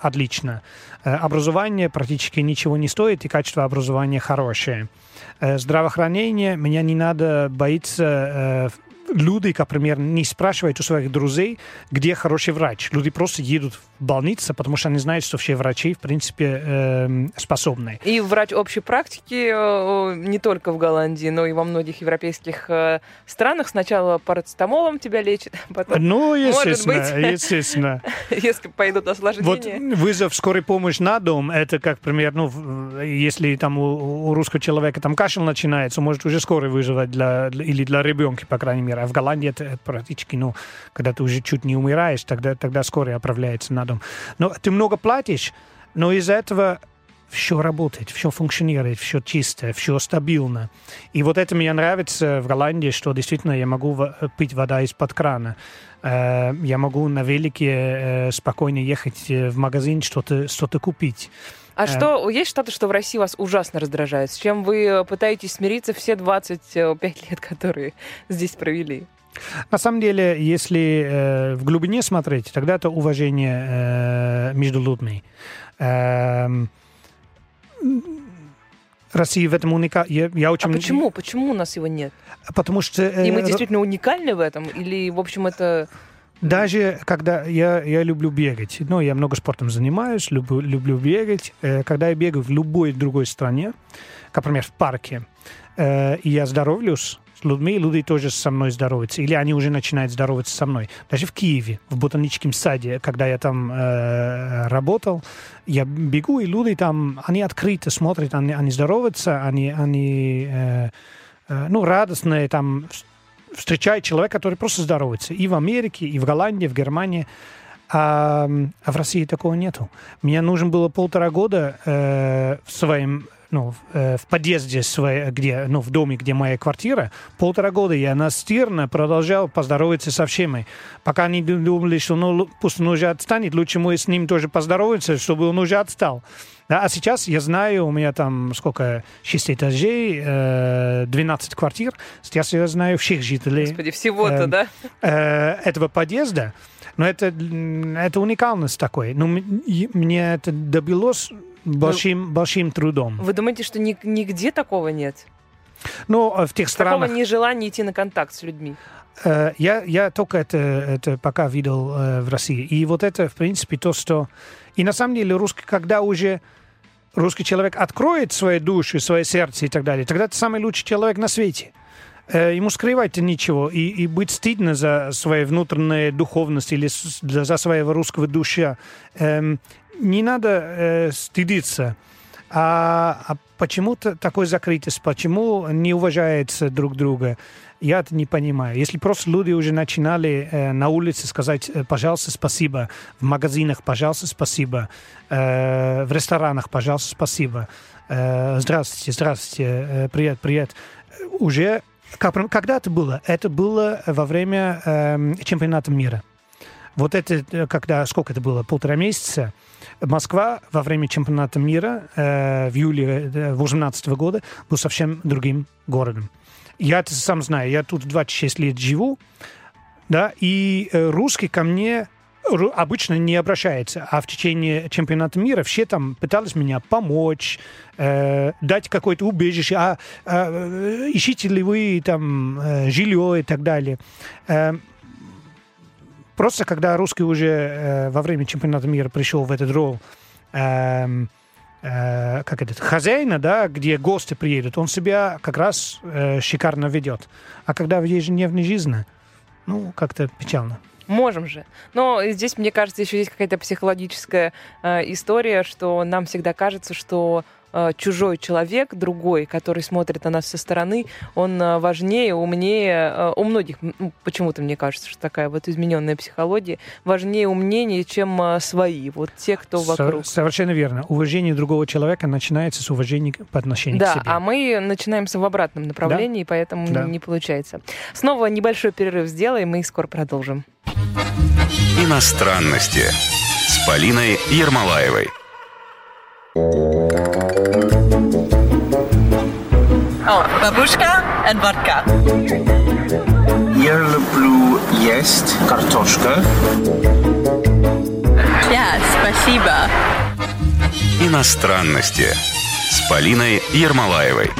S5: отлично. Образование практически ничего не стоит, и качество образования хорошее. Здравоохранение, меня не надо боиться люди, например, не спрашивают у своих друзей, где хороший врач. Люди просто едут в больницу, потому что они знают, что все врачи, в принципе, эм, способны.
S4: И врач общей практики э, не только в Голландии, но и во многих европейских э, странах. Сначала парацетамолом тебя лечат, потом,
S5: Ну,
S4: Может
S5: естественно,
S4: быть.
S5: естественно.
S4: если пойдут
S5: Вот
S4: осложнения...
S5: вызов скорой помощи на дом, это как пример, ну, если там у, у русского человека там кашель начинается, может уже скорый выживать для, для- или для ребенка, по крайней мере. А в Голландии это практически, ну, когда ты уже чуть не умираешь, тогда, тогда скорая отправляется на дом. Но ты много платишь, но из-за этого все работает, все функционирует, все чисто, все стабильно. И вот это мне нравится в Голландии, что действительно я могу пить вода из-под крана. Э, Я могу на велике э, спокойно ехать э, в магазин, что-то что купить.
S4: А
S5: э.
S4: что, есть что-то, что в России вас ужасно раздражает? С чем вы э, пытаетесь смириться все 25 лет, которые здесь провели?
S5: На самом деле, если э, в глубине смотреть, тогда это уважение э, между людьми. Эм, Россия в этом уникальна. Я, я очень...
S4: А почему? Почему у нас его нет?
S5: Потому что... э,
S4: И мы действительно уникальны в этом? Или, в общем, это...
S5: Даже когда я, я люблю бегать, ну, я много спортом занимаюсь, люблю, люблю бегать. Э, когда я бегаю в любой другой стране, как, например, в парке, э, и я здоровлюсь с людьми, люди тоже со мной здороваются, или они уже начинают здороваться со мной. Даже в Киеве, в ботаническом саде, когда я там э, работал, я бегу, и люди там, они открыто смотрят, они, они здороваются, они, они э, э, ну, радостные, там, встречает человека, который просто здоровается. И в Америке, и в Голландии, в Германии. А, а в России такого нету. Мне нужно было полтора года э, в своем ну, э, в подъезде своей, где, ну, в доме, где моя квартира, полтора года я настырно продолжал поздороваться со всеми, пока они ду- думали, что ну, пусть он уже отстанет, лучше мы с ним тоже поздороваться, чтобы он уже отстал. Да, а сейчас я знаю, у меня там сколько, 6 этажей, э, 12 квартир, сейчас я знаю всех жителей
S4: Господи, всего-то,
S5: Эм,
S4: да?
S5: э, этого подъезда, но это, это уникальность такой. Но и мне это добилось большим, большим трудом.
S4: Вы думаете, что ни- нигде такого нет?
S5: Но э, в тех
S4: Такого
S5: странах...
S4: нежелания идти на контакт с людьми.
S5: Э, Я, я только это, это пока видел э, в России. И вот это, в принципе, то, что... И на самом деле русский, когда уже русский человек откроет свою душу, свое сердце и так далее, тогда это самый лучший человек на свете. Э, Ему скрывать ничего, и, и быть стыдно за свою внутреннюю духовность или за своего русского душа. Эм, Не надо стыдиться. А, а почему-то такой закрытость, почему не уважается друг друга, я это не понимаю. Если просто люди уже начинали э, на улице сказать, э, пожалуйста, спасибо, в магазинах, пожалуйста, спасибо, э, в ресторанах, пожалуйста, спасибо, э, здравствуйте, здравствуйте, э, привет, привет, Э, уже как- когда это было? Это было во время эм, чемпионата мира. Вот это, э, когда, сколько это было, полтора месяца, Москва во время чемпионата мира э, в июле 2018 года был совсем другим городом. Я сам знаю, я тут 26 лет живу, да, и э, русский ко мне обычно не обращается, а в течение чемпионата мира все там пытались меня помочь, э, дать какое-то убежище, а, а, э, ищите ли вы там э, жилье и так далее. Э, Просто когда русский уже э, во время чемпионата мира пришел в этот ролл эм, э, как это, хозяина, да, где гости приедут, он себя как раз э, шикарно ведет. А когда в ежедневной жизни, ну, как-то печально.
S4: Можем же. Но здесь, мне кажется, еще есть какая-то психологическая э, история, что нам всегда кажется, что чужой человек, другой, который смотрит на нас со стороны, он э, важнее, умнее. э, у многих, почему-то мне кажется, что такая вот измененная психология, важнее, умнее, чем э, свои. Вот те, кто вокруг.
S5: совершенно верно. Уважение другого человека начинается с уважения к- по отношению
S4: Да,
S5: к себе.
S4: а мы начинаемся в обратном направлении, поэтому
S5: Да.
S4: не получается. Снова небольшой перерыв сделаем и скоро продолжим.
S3: Иностранности с Полиной Ермолаевой.
S1: Babushka and vodka.
S2: Я люблю есть картошка.
S1: Yeah, спасибо.
S3: Иностранности с Полиной Ермолаевой.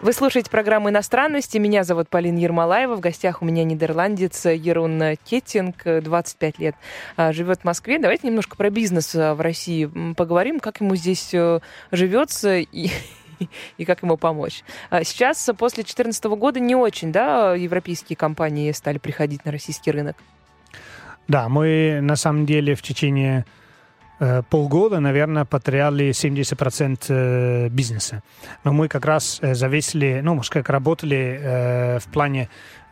S4: Вы слушаете программу «Иностранности». Меня зовут Полина Ермолаева. В гостях у меня нидерландец Ерун Кеттинг, 25 лет, а, живет в Москве. Давайте немножко про бизнес а, в России поговорим, как ему здесь э, живется и, и как ему помочь. А Сейчас, после 2014 года, не очень, да, европейские компании стали приходить на российский рынок.
S5: Да, мы на самом деле в течение э, полгода, наверное, потеряли 70% э, бизнеса. Но мы как раз э, зависели, ну, может, как работали в плане...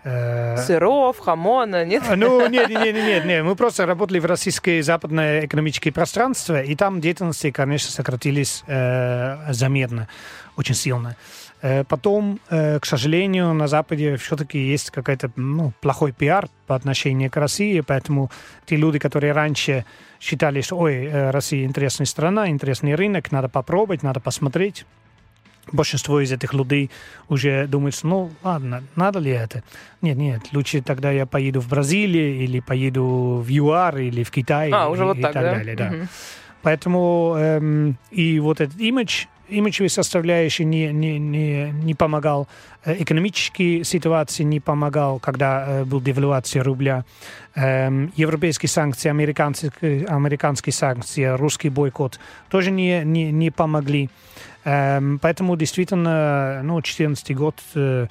S5: э,
S4: Сыров, хамона, нет?
S5: А, Ну, нет, нет, нет, нет. Мы просто работали в российское западное экономическое пространство, и там деятельности, конечно, сократились э, заметно, очень сильно. Э, потом, к сожалению, на Западе все-таки есть какой-то ну, плохой пиар по отношению к России, поэтому те люди, которые раньше считали, что ой, Россия интересная страна, интересный рынок, надо попробовать, надо посмотреть, большинство из этих людей уже думают, что, ну, ладно, надо ли это? Нет, нет, лучше тогда я поеду в Бразилию или поеду в ЮАР или в Китай
S4: А,
S5: и,
S4: уже вот
S5: и
S4: так, да?
S5: далее. Да.
S4: Мгм.
S5: Поэтому эм, и вот этот имидж, имиджевый составляющий не, не, не, не помогал, э, экономические ситуации не помогал, когда э, был девальвация рубля, Эм, европейские санкции, американские, американские санкции, русский бойкот тоже не, не, не помогли. Эм, поэтому действительно, ну, 2014 год э,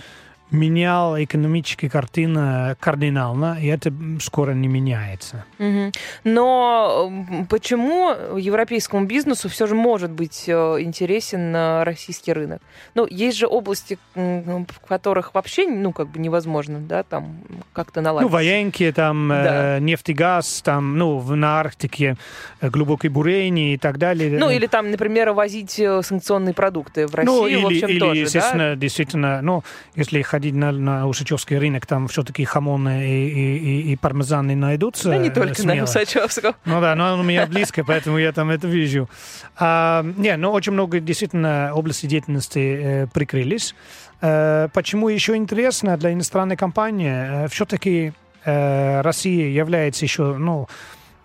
S5: менял экономические картины кардинально, и это скоро не меняется.
S4: Мгм. Но почему европейскому бизнесу все же может быть э, интересен э, российский рынок? Ну, есть же области, в которых вообще, ну, как бы невозможно, да, там как-то
S5: Ну,
S4: наладить.
S5: военки, там,
S4: Да.
S5: э, нефть и газ, там, ну, на Арктике э, глубокие бурения и так далее.
S4: Ну, или там, например, возить э, санкционные продукты в Россию,
S5: Ну, или,
S4: в общем,
S5: или,
S4: тоже, да?
S5: естественно, действительно, ну, если ходить на, на Усачевский рынок, там все-таки хамоны и, и, и, и пармезаны найдутся.
S4: Да не
S5: э,
S4: только на
S5: смело.
S4: Усачевском.
S5: Ну да, но он у меня близко, поэтому я там это вижу. А, не, ну очень много действительно областей деятельности э, прикрылись. Э, почему еще интересно для иностранной компании? Э, все-таки э, Россия является еще, ну,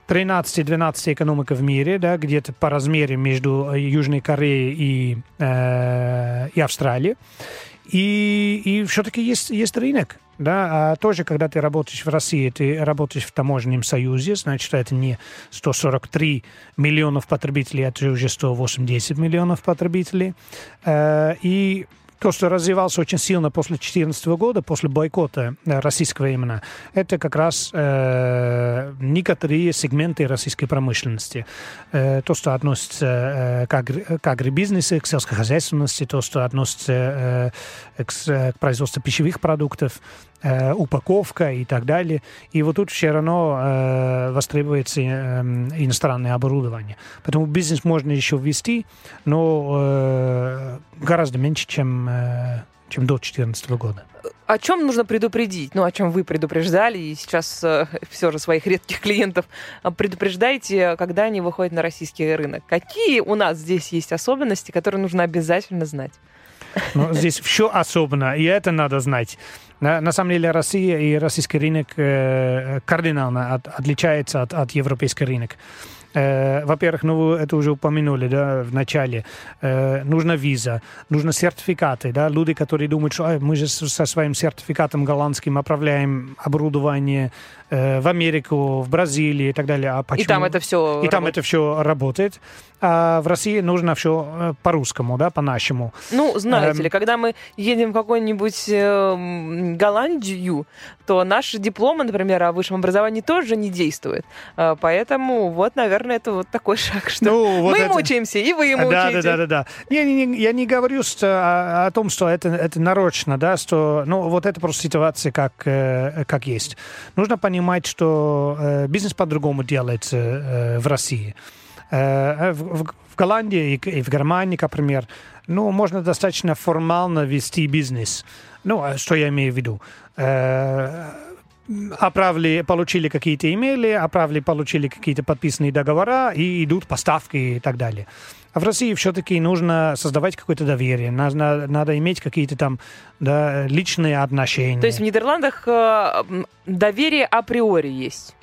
S5: 13-12 экономика в мире, да, где-то по размеру между э, Южной Кореей и, э, и Австралией. И, и все-таки есть, есть рынок. Да, а тоже, когда ты работаешь в России, ты работаешь в таможенном союзе, значит, это не 143 миллионов потребителей, это уже 180 миллионов потребителей. Э, и то, что развивался очень сильно после 2014 года, после бойкота э, российского именно, это как раз э, некоторые сегменты российской промышленности. Э, то, что относится э, к, агри, к агрибизнесу, к сельскохозяйственности, то, что относится э, к, к производству пищевых продуктов, э, упаковка и так далее. И вот тут все равно э, востребуется э, иностранное оборудование. Поэтому бизнес можно еще ввести, но э, гораздо меньше, чем, э, чем до 2014 года.
S4: О чем нужно предупредить? Ну, о чем вы предупреждали, и сейчас э, все же своих редких клиентов предупреждаете, когда они выходят на российский рынок. Какие у нас здесь есть особенности, которые нужно обязательно знать?
S5: Но здесь все особенно, и это надо знать. На, на самом деле Россия и российский рынок э, кардинально от, отличается от, от европейского рынка. Э, во-первых, ну вы это уже упомянули, да, в начале. Э, нужна виза, нужны сертификаты, да. Люди, которые думают, что мы же со своим сертификатом голландским отправляем оборудование в Америку, в Бразилию и так далее. А почему?
S4: И там это все.
S5: И работает. там это все работает. А в России нужно все э, по-русскому, да, по-нашему.
S4: Ну, знаете эм... ли, когда мы едем в какую-нибудь э, Голландию, то наши дипломы, например, о высшем образовании тоже не действуют. Э, поэтому вот, наверное, это вот такой шаг, что ну, вот мы это... мучаемся, и вы мучаете.
S5: Да, да, да, да, да. Не, не, не, я не говорю что, о, о том, что это, это нарочно, да, что, ну, вот это просто ситуация, как, э, как есть. Нужно понимать, что э, бизнес по-другому делается э, в России. Э, в, в Голландии и в Германии, например, ну, можно достаточно формально вести бизнес. Ну, а что я имею в виду? Э, оправили, получили какие-то имейли, оправили, получили какие-то подписанные договора, и идут поставки и так далее. А в России все-таки нужно создавать какое-то доверие, надо, надо иметь какие-то там да, личные отношения.
S4: То есть в Нидерландах э, доверие априори есть?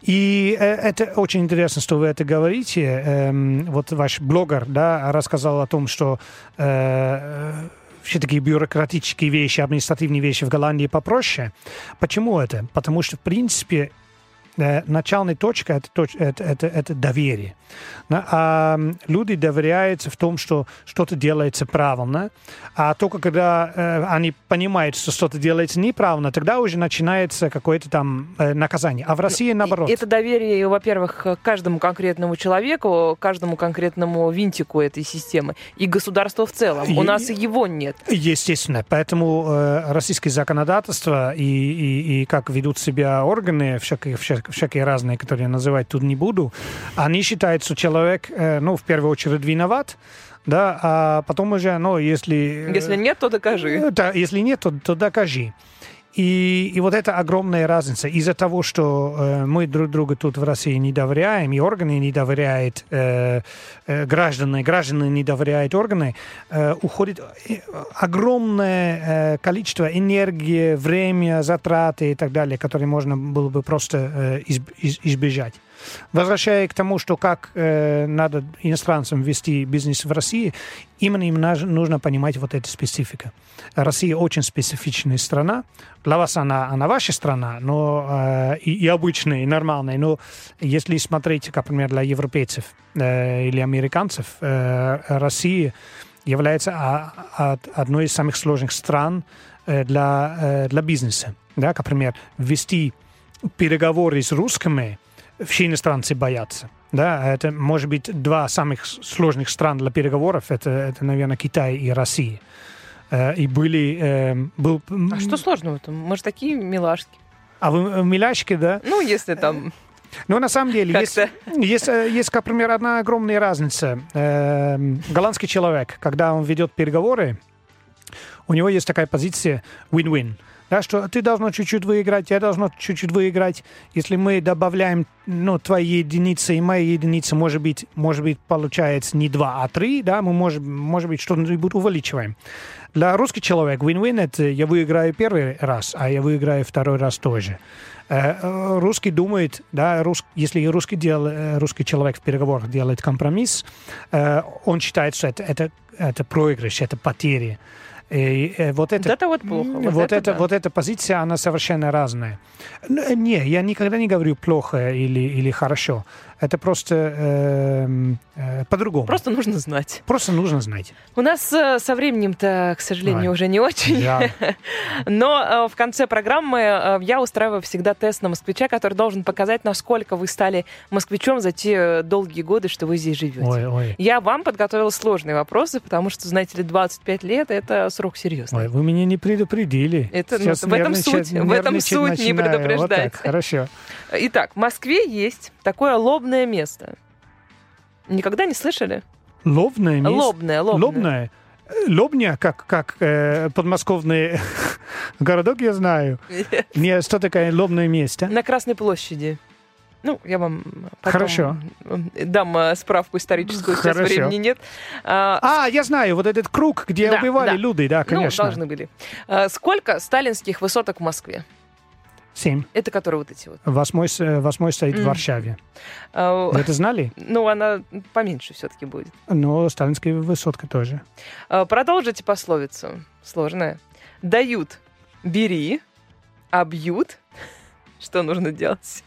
S5: И э, это очень интересно, что вы это говорите. Эм, вот ваш блогер да, рассказал о том, что все такие бюрократические вещи, административные вещи в Голландии попроще. Почему это? Потому что, в принципе, Э, начальная точка это, это, это, это доверие. А люди доверяются в том, что что-то делается правильно, а только когда э, они понимают, что что-то делается неправильно, тогда уже начинается какое-то там э, наказание. А в России наоборот.
S4: И это доверие, во-первых, каждому конкретному человеку, каждому конкретному винтику этой системы и государству в целом. У нас его нет.
S5: Естественно. Поэтому российское законодательство и, и, и как ведут себя органы всякие, всякие всякие разные, которые я называть тут не буду, они считают, что человек, э, ну, в первую очередь виноват, да, а потом уже, ну, если...
S4: Если нет, то докажи.
S5: Э, да, если нет, то, то докажи. И, и вот это огромная разница. Из-за того, что э, мы друг друга тут в России не доверяем, и органы не доверяют э, э, граждане, граждане не доверяют органы, э, уходит э, огромное э, количество энергии, времени, затраты и так далее, которые можно было бы просто э, из, из, избежать. Возвращаясь к тому, что как э, надо иностранцам вести бизнес в России, именно им нужно понимать вот эту специфику. Россия очень специфичная страна. Для вас она, она ваша страна, но э, и, и обычная, и нормальная. Но если смотреть, например, для европейцев э, или американцев, э, Россия является а, а, одной из самых сложных стран э, для, э, для бизнеса. Да, например, вести переговоры с русскими все иностранцы боятся. Да, это может быть два самых сложных стран для переговоров. Это, это наверное, Китай и Россия. Э, и были... Э, был...
S4: А что сложного этом? Мы же такие милашки.
S5: А вы э, миляшки, да?
S4: Ну, если там...
S5: Ну, на самом деле, есть, есть, есть, как пример, одна огромная разница. Голландский человек, когда он ведет переговоры, у него есть такая позиция win-win. Да, что ты должна чуть-чуть выиграть, я должна чуть-чуть выиграть. Если мы добавляем ну, твои единицы и мои единицы, может быть, может быть, получается не два, а три, да, мы, можем, может быть, что-нибудь увеличиваем. Для русского человека win-win это я выиграю первый раз, а я выиграю второй раз тоже. Э, русский думает, да, рус, если русский, дел, э, русский человек в переговорах делает компромисс, э, он считает, что это, это, это проигрыш, это потери. И вот это,
S4: Вот это вот плохо. Вот
S5: Вот,
S4: это
S5: это,
S4: да.
S5: вот эта позиция, она совершенно разная. Не, я никогда не говорю плохо или, или хорошо. Это просто эм, э, по-другому.
S4: Просто нужно знать.
S5: Просто нужно знать.
S4: У нас э, со временем-то, к сожалению,
S5: Ой.
S4: уже не очень.
S5: Да.
S4: Но э, в конце программы э, я устраиваю всегда тест на москвича, который должен показать, насколько вы стали москвичом за те долгие годы, что вы здесь живете.
S5: Ой, ой.
S4: Я вам подготовила сложные вопросы, потому что, знаете ли, 25 лет — это срок серьезный.
S5: Ой, вы меня не предупредили.
S4: Это, ну, в этом суть, в этом суть не предупреждать.
S5: Вот так, хорошо.
S4: Итак, в Москве есть такое лобное место. Никогда не слышали?
S5: Лобное место.
S4: Лобное, лобное.
S5: Лобное. Э, Лобня, как, как э, подмосковный городок, я знаю. Не, что такое лобное место?
S4: На Красной площади. Ну, я вам
S5: Хорошо.
S4: дам э, справку историческую, сейчас
S5: Хорошо.
S4: времени нет. А,
S5: А, я знаю, вот этот круг, где
S4: Да,
S5: убивали
S4: да.
S5: люди, да,
S4: ну,
S5: конечно.
S4: должны были. А, Сколько сталинских высоток в Москве?
S5: Семь.
S4: Это которые вот эти вот.
S5: Восьмой, э, восьмой стоит в
S4: Мгм.
S5: Варшаве.
S4: А,
S5: Вы это знали?
S4: Ну, она поменьше все-таки будет.
S5: Но сталинская высотка тоже.
S4: А, Продолжите пословицу. Сложная. Дают, бери, а бьют. Что нужно делать?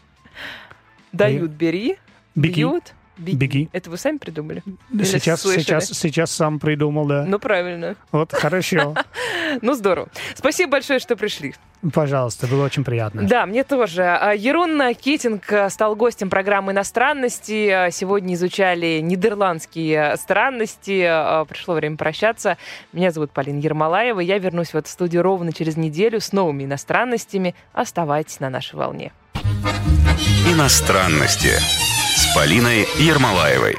S4: Дают, бери,
S5: Беги.
S4: бьют, беги.
S5: Беги.
S4: Это вы сами придумали? Или
S5: Сейчас,
S4: слышали?
S5: сейчас, сейчас сам придумал, да.
S4: Ну, правильно.
S5: Вот, хорошо.
S4: Ну, здорово. Спасибо большое, что пришли.
S5: Пожалуйста, было очень приятно.
S4: Да, мне тоже. А, Ерун Кетинг а, стал гостем программы «Иностранности». А, Сегодня изучали нидерландские странности. А, Пришло время прощаться. Меня зовут Полина Ермолаева. Я вернусь в эту студию ровно через неделю с новыми иностранностями. Оставайтесь на нашей волне.
S3: Иностранности Полиной Ермолаевой.